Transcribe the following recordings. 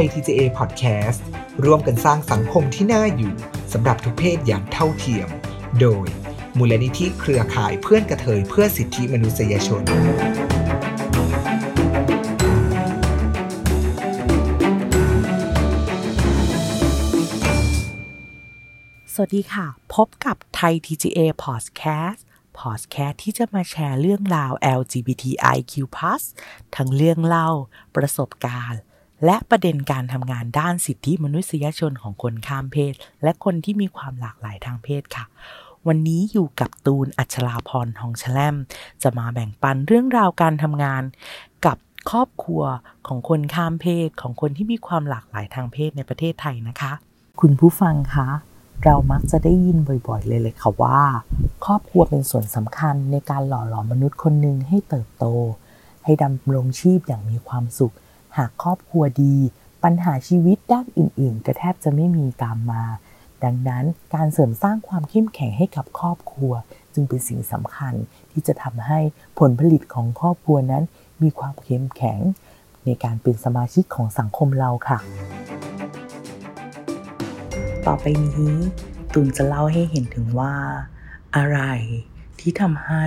ย TJA Podcast ร่วมกันสร้างสังคมที่น่าอยู่สำหรับทุกเพศอย่างเท่าเทียม โดยมูลนิธิเครือข่ายเพื่อนกระเทยเพื่อสิทธิมนุษยชนสวัสดีค่ะ พบกับไทย TGA Podcast Podcast ที่จะมาแชร์เรื่องราว LGBTIQ+ ทั้งเรื่องเล่า ประสบการณ์ และประเด็นการทำงานด้านสิทธิมนุษยชนของคนข้ามเพศ และคนที่มีความหลากหลายทางเพศค่ะ วันนี้อยู่กับตูนอัชราพรทองแชลมจะมาแบ่งปันเรื่องราวการทำงานกับครอบครัวของคนข้ามเพศของคนที่มีความหลากหลายทางเพศในประเทศไทยนะคะ คุณผู้ฟังคะเรามักจะได้ยินบ่อยๆ เลยเลยค่ะว่า ครอบครัวเป็นส่วนสำคัญในการหล่อหลอมมนุษย์คนหนึ่งให้เติบโต ให้ดำรงชีพอย่างมีความสุข หากครอบครัวดี ปัญหาชีวิตด้านอื่น ๆ ก็แทบจะไม่มีตามมา ดังนั้นการเสริมสร้างความเข้มแข็งให้กับครอบครัว จึงเป็นสิ่งสำคัญที่จะทำให้ผลผลิตของครอบครัวนั้น มีความเข้มแข็ง ในการเป็นสมาชิกของสังคมเราค่ะ ต่อไปนี้ตูนจะเล่าให้เห็นถึงว่า อะไร ที่ทำให้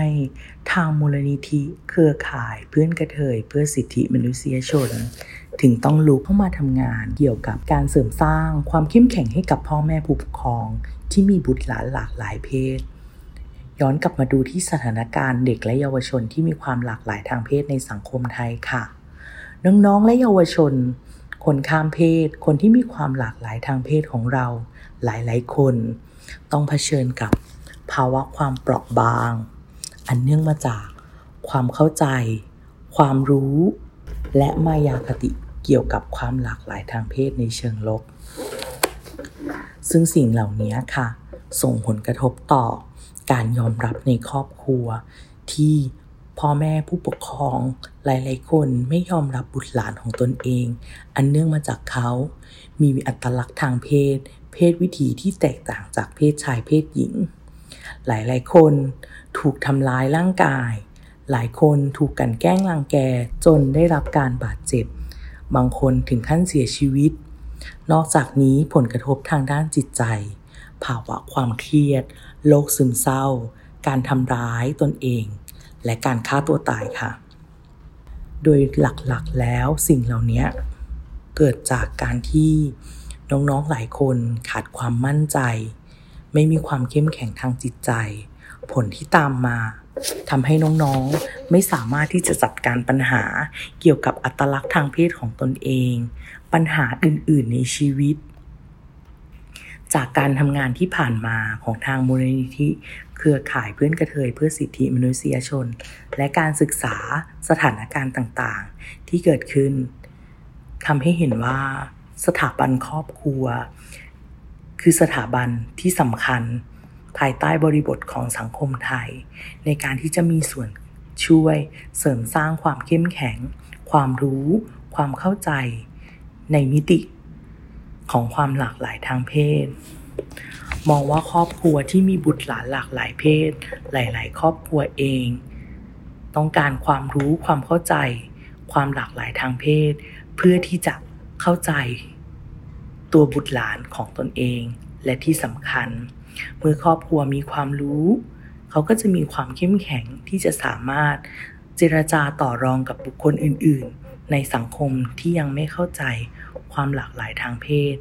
ทางมูลนิธิเครือข่ายเพื่อนกระเทยเพื่อสิทธิมนุษยชน ถึงต้องลุกเข้ามาทำงานเกี่ยวกับการเสริมสร้างความเข้มแข็งให้กับพ่อแม่ผู้ปกครอง ที่มีบุตรหลานหลากหลายเพศ ย้อนกลับมาดูที่สถานการณ์เด็กและเยาวชนที่มีความหลากหลายทางเพศในสังคมไทยค่ะ น้องๆและเยาวชน คนข้ามเพศ คนที่มีความหลากหลายทางเพศของเราหลายๆคน ต้องเผชิญกับ ภาวะความเปราะบาง อันเนื่องมาจากความเข้าใจ ความรู้ และมายาคติเกี่ยวกับความหลากหลายทางเพศในเชิงลบ ซึ่งสิ่งเหล่านี้ค่ะ ส่งผลกระทบต่อการยอมรับในครอบครัว ที่พ่อแม่ผู้ปกครองหลาย ๆ คนไม่ยอมรับบุตรหลานของตนเอง อันเนื่องมาจากเขา มีอัตลักษณ์ทางเพศ เพศวิถีที่แตกต่างจากเพศชายเพศหญิง หลายๆ คนถูกทำร้ายร่างกาย หลายคนถูกกันแกล้งรังแกจนได้รับการบาดเจ็บ บางคนถึงขั้นเสียชีวิต นอกจากนี้ผลกระทบทางด้านจิตใจ ภาวะความเครียด โรคซึมเศร้า การทำร้ายตนเอง และการฆ่าตัวตายค่ะ โดยหลักๆแล้วสิ่งเหล่านี้เกิดจากการที่น้องๆหลายคนขาดความมั่นใจ ไม่มีความเข้มแข็งทางจิตใจ ผลที่ตามมาทำให้น้องๆ ไม่สามารถที่จะจัดการปัญหาเกี่ยวกับอัตลักษณ์ทางเพศของตนเอง ปัญหาอื่นๆในชีวิต จากการทำงานที่ผ่านมาของทางมูลนิธิ เครือข่ายเพื่อนกระเทยเพื่อสิทธิมนุษยชน และการศึกษาสถานการณ์ต่างๆ ที่เกิดขึ้นทำให้เห็นว่าสถาบันครอบครัว คือสถาบันที่สำคัญ ภายใต้บริบทของสังคมไทย ในการที่จะมีส่วนช่วยเสริมสร้างความเข้มแข็ง ความรู้ ความเข้าใจ ในมิติของความหลากหลายทางเพศ มองว่าครอบครัวที่มีบุตรหลานหลากหลายเพศ หลาย ๆ ครอบครัวเอง ต้องการความรู้ความเข้าใจ ความหลากหลายทางเพศ เพื่อที่จะเข้าใจ ตัวบุตรหลานของตนเอง และที่สำคัญ เมื่อครอบครัวมีความรู้ เขาก็จะมีความเข้มแข็งที่จะสามารถเจรจาต่อรองกับบุคคลอื่น ๆ ในสังคมที่ยังไม่เข้าใจความหลากหลายทางเพศ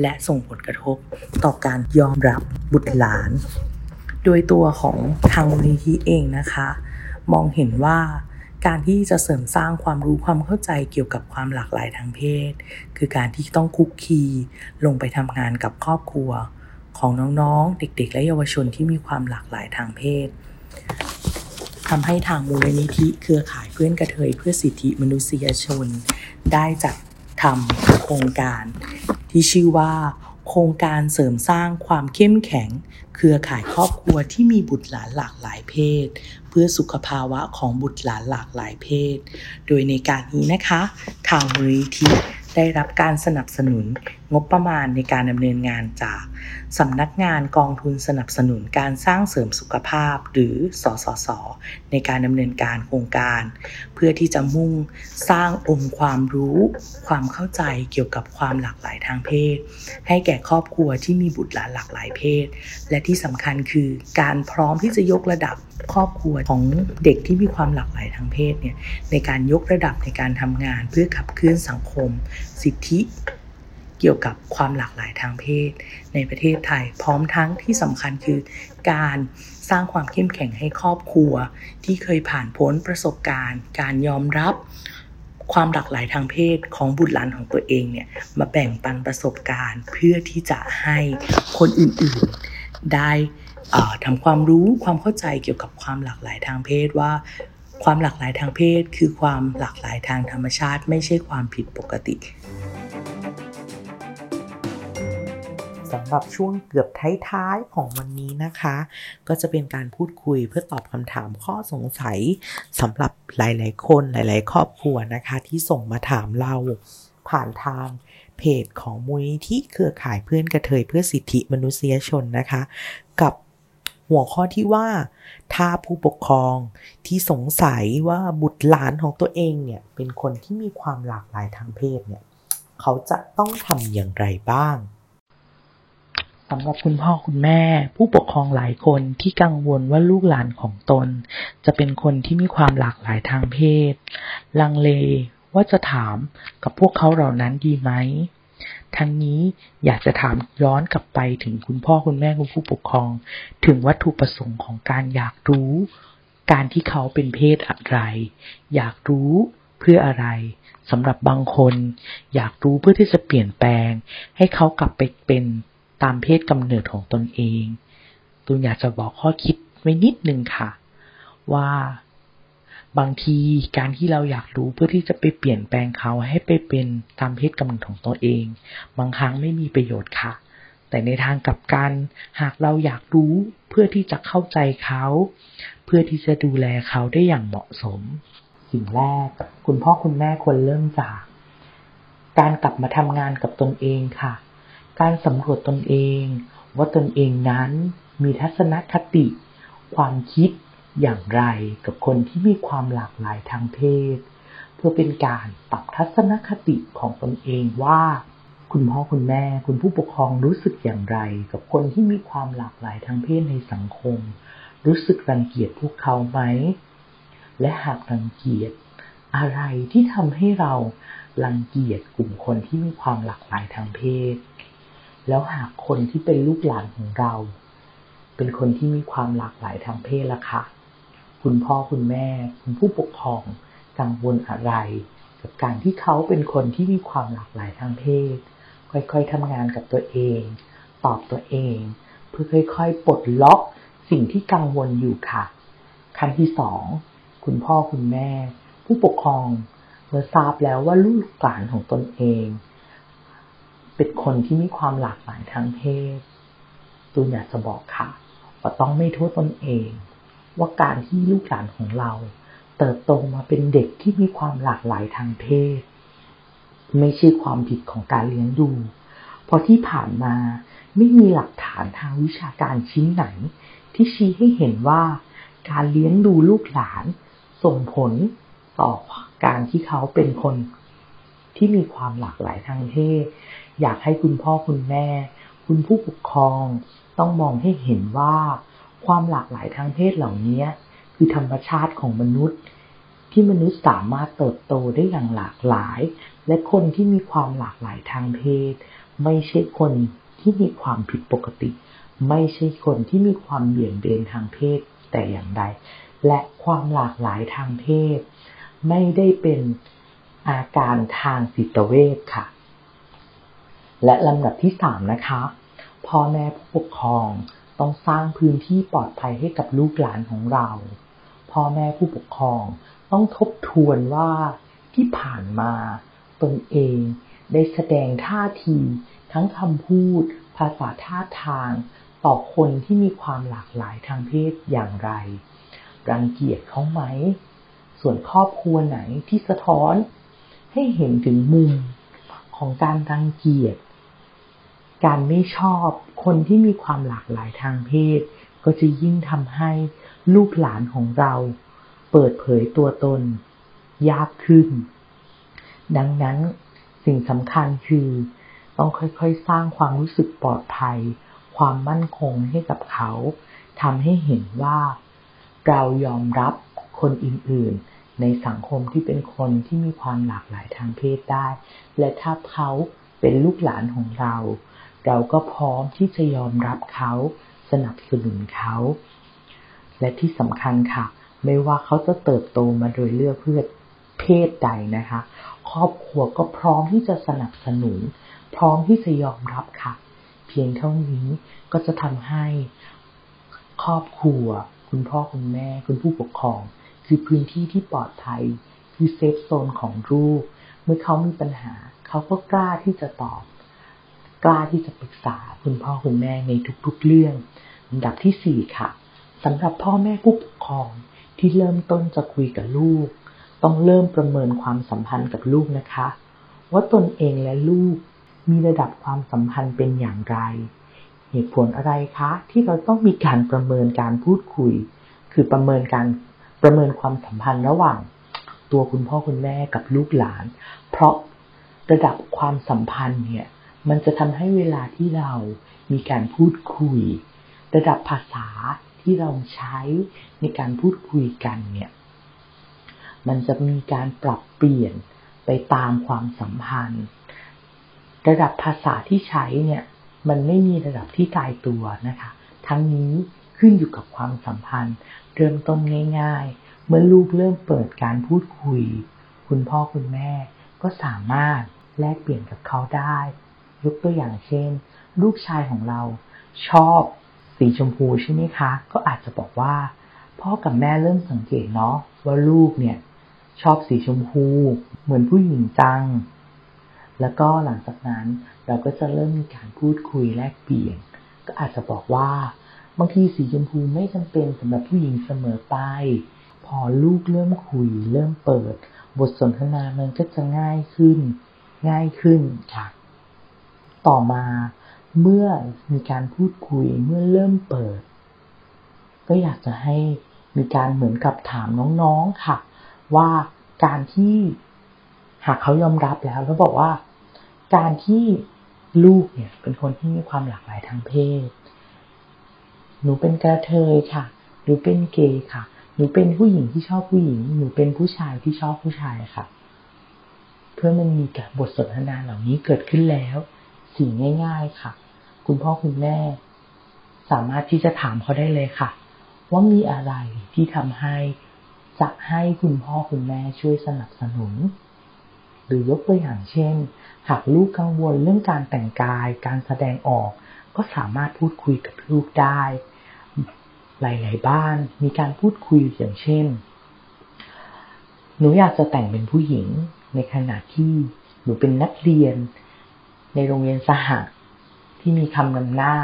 และส่งผลกระทบต่อการยอมรับบุตรหลาน โดยตัวของทางมูลนิธิเองนะคะ มองเห็นว่า การที่จะเสริมสร้างความรู้ความเข้าใจเกี่ยวกับความหลากหลายทางเพศ คือการที่ต้องคุกคีลงไปทำงานกับครอบครัว ของน้องๆ เด็ก ๆ และเยาวชนที่มีความหลากหลายทางเพศทำให้ทางมูลนิธิเครือข่ายเพื่อนกระเทยเพื่อสิทธิมนุษยชน ได้จัดทำโครงการที่ชื่อว่า โครงการเสริมสร้างความเข้มแข็ง เครือข่ายครอบครัวที่มีบุตรหลานหลากหลายเพศ เพื่อสุขภาวะของบุตรหลานหลากหลายเพศ โดยในการนี้นะคะ ทางมูลนิธิได้รับการสนับสนุน งบประมาณในการดำเนินงานจากสำนักงานกองทุนสนับสนุนการสร้างเสริมสุขภาพหรือสสส ในการดำเนินการโครงการ เพื่อที่จะมุ่งสร้างองค์ความรู้ ความเข้าใจเกี่ยวกับความหลากหลายทางเพศ ให้แก่ครอบครัวที่มีบุตรหลานหลากหลายเพศ และที่สำคัญคือการพร้อมที่จะยกระดับครอบครัวของเด็กที่มีความหลากหลายทางเพศเนี่ยในการยกระดับในการทำงานเพื่อขับเคลื่อนสังคม สิทธิ เกี่ยวกับความหลากหลายทางเพศ ในประเทศไทย พร้อมทั้งที่สำคัญคือการสร้างความเข้มแข็งให้ครอบครัว ที่เคยผ่านพ้นประสบการณ์ การยอมรับความหลากหลายทางเพศของบุตรหลานของตัวเองเนี่ยมาแบ่งปันประสบการณ์ เพื่อที่จะให้คนอื่นๆได้ทำความรู้ความเข้าใจเกี่ยวกับความหลากหลายทางเพศว่าความหลากหลายทางเพศ คือความหลากหลายทางธรรมชาติ ไม่ใช่ความผิดปกติ สำหรับช่วงเกือบท้ายๆของวันนี้นะคะ ก็จะเป็นการพูดคุยเพื่อตอบคำถามข้อสงสัยสำหรับหลายๆคนหลายๆ ครอบครัวนะคะ ที่ส่งมาถามเราผ่านทางเพจของมูลนิธิเครือข่ายเพื่อนกระเทยเพื่อสิทธิมนุษยชนนะคะ กับหัวข้อที่ว่า ถ้าผู้ปกครองที่สงสัยว่าบุตรหลานของตัวเองเนี่ยเป็นคนที่มีความหลากหลายทางเพศเนี่ย เขาจะต้องทำอย่างไรบ้าง สำหรับคุณพ่อคุณแม่ ผู้ปกครองหลายคนที่กังวลว่าลูกหลานของตน จะเป็นคนที่มีความหลากหลายทางเพศ ลังเลว่าจะถามกับพวกเขาเหล่านั้นดีไหมทั้งนี้อยากจะถามย้อนกลับไปถึงคุณพ่อคุณแม่คุณผู้ปกครอง ถึงวัตถุประสงค์ของการอยากรู้ การที่เขาเป็นเพศอะไร อยากรู้เพื่ออะไรสำหรับบางคน อยากรู้เพื่อที่จะเปลี่ยนแปลง ให้เขากลับไปเป็น ตามเพศกำเนิดของตนเอง ตูนอยากจะบอกข้อคิดไว้นิดนึงค่ะ ว่าบางทีการที่เราอยากรู้เพื่อที่จะไปเปลี่ยนแปลงเขาให้ไปเป็นตามเพศกำเนิดของตัวเอง บางครั้งไม่มีประโยชน์ค่ะ แต่ในทางกลับกันหากเราอยากรู้เพื่อที่จะเข้าใจเขา เพื่อที่จะดูแลเขาได้อย่างเหมาะสม สิ่งแรกคุณพ่อคุณแม่ควรเริ่มจาก การกลับมาทำงานกับตนเองค่ะ การสำรวจตนเอง ว่าตนเองนั้นมีทัศนคติ ความคิดอย่างไรกับคนที่มีความหลากหลายทางเพศ เพื่อเป็นการปรับทัศนคติของตนเองว่า คุณพ่อคุณแม่คุณผู้ปกครองรู้สึกอย่างไร กับคนที่มีความหลากหลายทางเพศในสังคม รู้สึกรังเกียจพวกเขาไหม และหากรังเกียจอะไรที่ทำให้เรารังเกียจกลุ่มคนที่มีความหลากหลายทางเพศ แล้วหากคนที่เป็นลูกหลานของเรา เป็นคนที่มีความหลากหลายทางเพศละคะคุณพ่อคุณแม่ คุณผู้ปกครองกังวลอะไร กับการที่เขาเป็นคนที่มีความหลากหลายทางเพศ ค่อยๆทำงานกับตัวเอง ตอบตัวเอง เพื่อค่อยๆปลดล็อกสิ่งที่กังวลอยู่ค่ะ ขั้นที่สองคุณพ่อคุณแม่ ผู้ปกครองเมื่อทราบแล้วว่าลูกหลานของตนเอง เป็นคนที่มีความหลากหลายทางเพศตูนอยากจะบอกค่ะว่าต้องไม่โทษตนเอง ว่าการที่ลูกหลานของเรา เติบโตมาเป็นเด็กที่มีความหลากหลายทางเพศ ไม่ใช่ความผิดของการเลี้ยงดู เพราะที่ผ่านมาไม่มีหลักฐานทางวิชาการชิ้นไหน ที่ชี้ให้เห็นว่า การเลี้ยงดูลูกหลาน ส่งผลต่อการที่เขาเป็นคนที่มีความหลากหลายทางเพศ อยากให้คุณพ่อคุณแม่ คุณผู้ปกครอง ต้องมองให้เห็นว่า ความหลากหลายทางเพศเหล่านี้คือธรรมชาติของมนุษย์ ที่มนุษย์สามารถเติบโตได้อย่างหลากหลาย และคนที่มีความหลากหลายทางเพศ ไม่ใช่คนที่มีความผิดปกติ ไม่ใช่คนที่มีความเบี่ยงเบนทางเพศแต่อย่างใด และความหลากหลายทางเพศ ไม่ได้เป็นอาการทางจิตเวชค่ะ และลำดับที่สามนะคะพ่อแม่ผู้ปกครองต้องสร้างพื้นที่ปลอดภัยให้กับลูกหลานของเรา พ่อแม่ผู้ปกครองต้องทบทวนว่าที่ผ่านมาตนเองได้แสดงท่าทีทั้งคำพูด ภาษาท่าทาง ต่อคนที่มีความหลากหลายทางเพศอย่างไร รังเกียจเขาไหม ส่วนครอบครัวไหนที่สะท้อน ให้เห็นถึงมุมของการรังเกียจ การไม่ชอบคนที่มีความหลากหลายทางเพศ ก็จะยิ่งทำให้ลูกหลานของเราเปิดเผยตัวตน ยากขึ้น ดังนั้นสิ่งสำคัญคือ ต้องค่อยๆ สร้างความรู้สึกปลอดภัย ความมั่นคงให้กับเขาทำให้เห็นว่า เรายอมรับคนอื่นๆ ในสังคมที่เป็นคนที่มีความหลากหลายทางเพศได้ และถ้าเขาเป็นลูกหลานของเรา เราก็พร้อมที่จะยอมรับเขาสนับสนุนเขา และที่สำคัญค่ะ ไม่ว่าเขาจะเติบโตมาโดยเลือกเพื่อเพศใดนะคะ ครอบครัวก็พร้อมที่จะสนับสนุน พร้อมที่จะยอมรับค่ะ เพียงเท่านี้ก็จะทำให้ครอบครัว คุณพ่อคุณแม่ คุณผู้ปกครอง คือพื้นที่ที่ปลอดภัย คือเซฟโซนของลูก เมื่อเขามีปัญหา เขาก็กล้าที่จะตอบ กล้าที่จะปรึกษาคุณพ่อคุณแม่ในทุกๆเรื่องอันดับที่สี่ค่ะสำหรับพ่อแม่ผู้ปกครองที่เริ่มต้นจะคุยกับลูก ต้องเริ่มประเมินความสัมพันธ์กับลูกนะคะ ว่าตนเองและลูกมีระดับความสัมพันธ์เป็นอย่างไร เหตุผลอะไรคะ ที่เราต้องมีการประเมินการพูดคุย คือประเมินการประเมินความสัมพันธ์ระหว่าง ตัวคุณพ่อคุณแม่กับลูกหลาน เพราะระดับความสัมพันธ์เนี่ย มันจะทำให้เวลาที่เรามีการพูดคุย ระดับภาษาที่เราใช้ในการพูดคุยกันเนี่ย มันจะมีการปรับเปลี่ยนไปตามความสัมพันธ์ ระดับภาษาที่ใช้เนี่ย มันไม่มีระดับที่ตายตัวนะคะ ทั้งนี้ขึ้นอยู่กับความสัมพันธ์ เริ่มต้นง่าย ๆ เมื่อลูกเริ่มเปิดการพูดคุย คุณพ่อคุณแม่ก็สามารถแลกเปลี่ยนกับเขาได้ ยกตัวอย่างเช่น ลูกชายของเราชอบสีชมพูใช่ไหมคะ ก็อาจจะบอกว่า พ่อกับแม่เริ่มสังเกตเนาะว่าลูกเนี่ยชอบสีชมพู เหมือนผู้หญิงจัง แล้วก็หลังจากนั้นเราก็จะเริ่มมีการพูดคุยแลกเปลี่ยน ก็อาจจะบอกว่า บางทีสีชมพูไม่จำเป็นสำหรับผู้หญิงเสมอไป พอลูกเริ่มคุย เริ่มเปิด บทสนทนามันก็จะง่ายขึ้น ง่ายขึ้นค่ะ ต่อมาเมื่อมีการพูดคุยเมื่อเริ่มเปิด ก็อยากจะให้มีการเหมือนกับถามน้องๆค่ะ ว่าการที่หากเขายอมรับแล้วแล้วบอกว่า การที่ลูกเนี่ยเป็นคนที่มีความหลากหลายทางเพศ หนูเป็นกระเทยค่ะ หนูเป็นเกย์ค่ะ หนูเป็นผู้หญิงที่ชอบผู้หญิง หนูเป็นผู้ชายที่ชอบผู้ชายค่ะ เพื่อมันมีกับบทสนทนาเหล่านี้เกิดขึ้นแล้ว สิ่งง่าย ๆ ค่ะ คุณพ่อคุณแม่ สามารถที่จะถามเขาได้เลยค่ะ ว่ามีอะไรที่ทำให้จะให้คุณพ่อคุณแม่ช่วยสนับสนุน หรือยกตัวอย่างเช่น หากลูกกังวลเรื่องการแต่งกาย การแสดงออก ก็สามารถพูดคุยกับลูกได้ หลาย ๆ บ้านมีการพูดคุยอย่างเช่น หนูอยากจะแต่งเป็นผู้หญิง ในขณะที่หนูเป็นนักเรียน ในโรงเรียนสหที่มีคำนำหน้า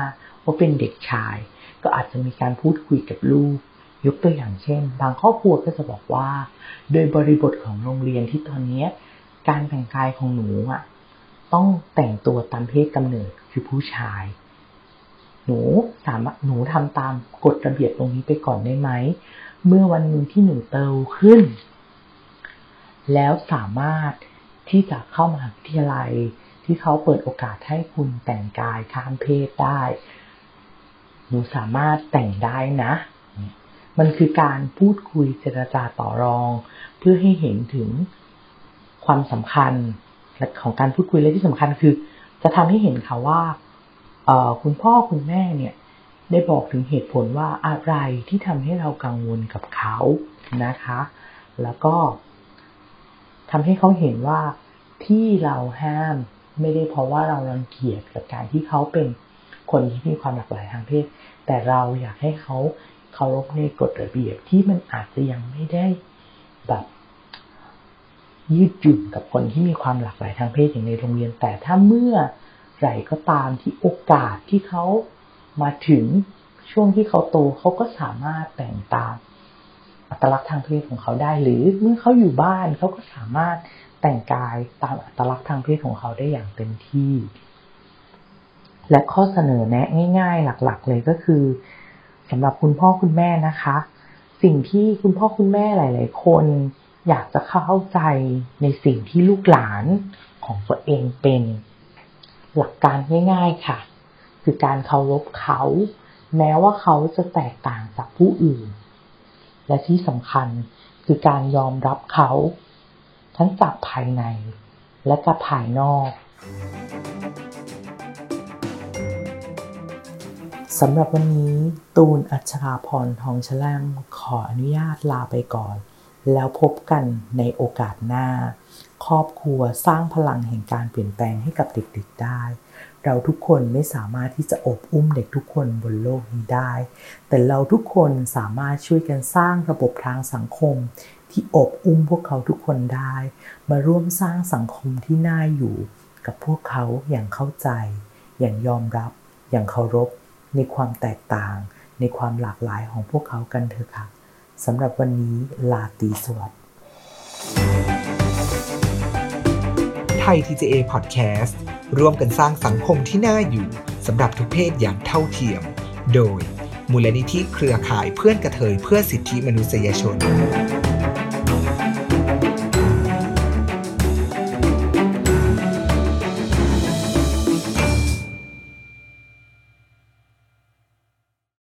ว่าเป็นเด็กชาย ก็อาจจะมีการพูดคุยกับลูก ยกตัวอย่างเช่น บางครอบครัวก็จะบอกว่า โดยบริบทของโรงเรียนที่ตอนนี้การแต่งกายของหนูอะ ต้องแต่งตัวตามเพศกำเนิดคือผู้ชาย หนูสามารถหนูทำตามกฎระเบียบตรงนี้ไปก่อนได้ไหมเมื่อวันหนึ่งที่หนูเติบขึ้น แล้วสามารถที่จะเข้ามหาวิทยาลัย ที่เขาเปิดโอกาสให้คุณแต่งกายข้ามเพศได้ หนูสามารถแต่งได้นะ มันคือการพูดคุยเจรจาต่อรอง เพื่อให้เห็นถึงความสำคัญของการพูดคุยและที่สำคัญคือ จะทำให้เห็นค่ะว่าคุณพ่อคุณแม่เนี่ยได้บอกถึงเหตุผลว่าอะไรที่ทำให้เรากังวลกับเขานะคะ แล้วก็ทำให้เขาเห็นว่าที่เราห้าม ไม่ได้เพราะว่าเรารังเกียจกับการที่เขาเป็นคนที่มีความหลากหลายทางเพศ แต่เราอยากให้เขาเคารพในกฎระเบียบที่มันอาจจะยังไม่ได้แบบยืดหยุ่นกับคนที่มีความหลากหลายทางเพศอย่างในโรงเรียน แต่ถ้าเมื่อไหร่ก็ตามที่โอกาสที่เขามาถึงช่วงที่เขาโตเขาก็สามารถแต่งตามอัตลักษณ์ทางเพศของเขาได้ หรือเมื่อเขาอยู่บ้านเขาก็สามารถ แต่งกายตามอัตลักษณ์ทางเพศของเขาได้อย่างเต็มที่ และข้อเสนอแนะง่าย ๆ หลักๆ เลยก็คือสำหรับคุณพ่อคุณแม่นะคะ สิ่งที่คุณพ่อคุณแม่หลาย ๆ คนอยากจะเข้าใจในสิ่งที่ลูกหลานของตัวเองเป็น หลักการง่าย ๆ ค่ะ คือการเคารพเขา แม้ว่าเขาจะแตกต่างจากผู้อื่น และที่สำคัญคือการยอมรับเขา ทั้งจากภายในและจากภายนอกสำหรับวันนี้ตูนอัชราพรทองชลมขออนุญาตลาไปก่อน แล้วพบกันในโอกาสหน้า ครอบครัวสร้างพลังแห่งการเปลี่ยนแปลงให้กับเด็กๆได้ เราทุกคนไม่สามารถที่จะอบอุ้มเด็กทุกคนบนโลกนี้ได้ แต่เราทุกคนสามารถช่วยกันสร้างระบบทางสังคม ที่อบอุ้มพวกเขาทุกคนได้ มาร่วมสร้างสังคมที่น่าอยู่กับพวกเขาอย่างเข้าใจ อย่างยอมรับ อย่างเคารพ ในความแตกต่าง ในความหลากหลายของพวกเขากันเถอะค่ะสำหรับวันนี้ลาตีสวัสดิ์ไทย TJA Podcast ร่วมกันสร้างสังคมที่น่าอยู่สำหรับทุกเพศอย่างเท่าเทียม โดยมูลนิธิเครือข่ายเพื่อนกระเทยเพื่อสิทธิมนุษยชน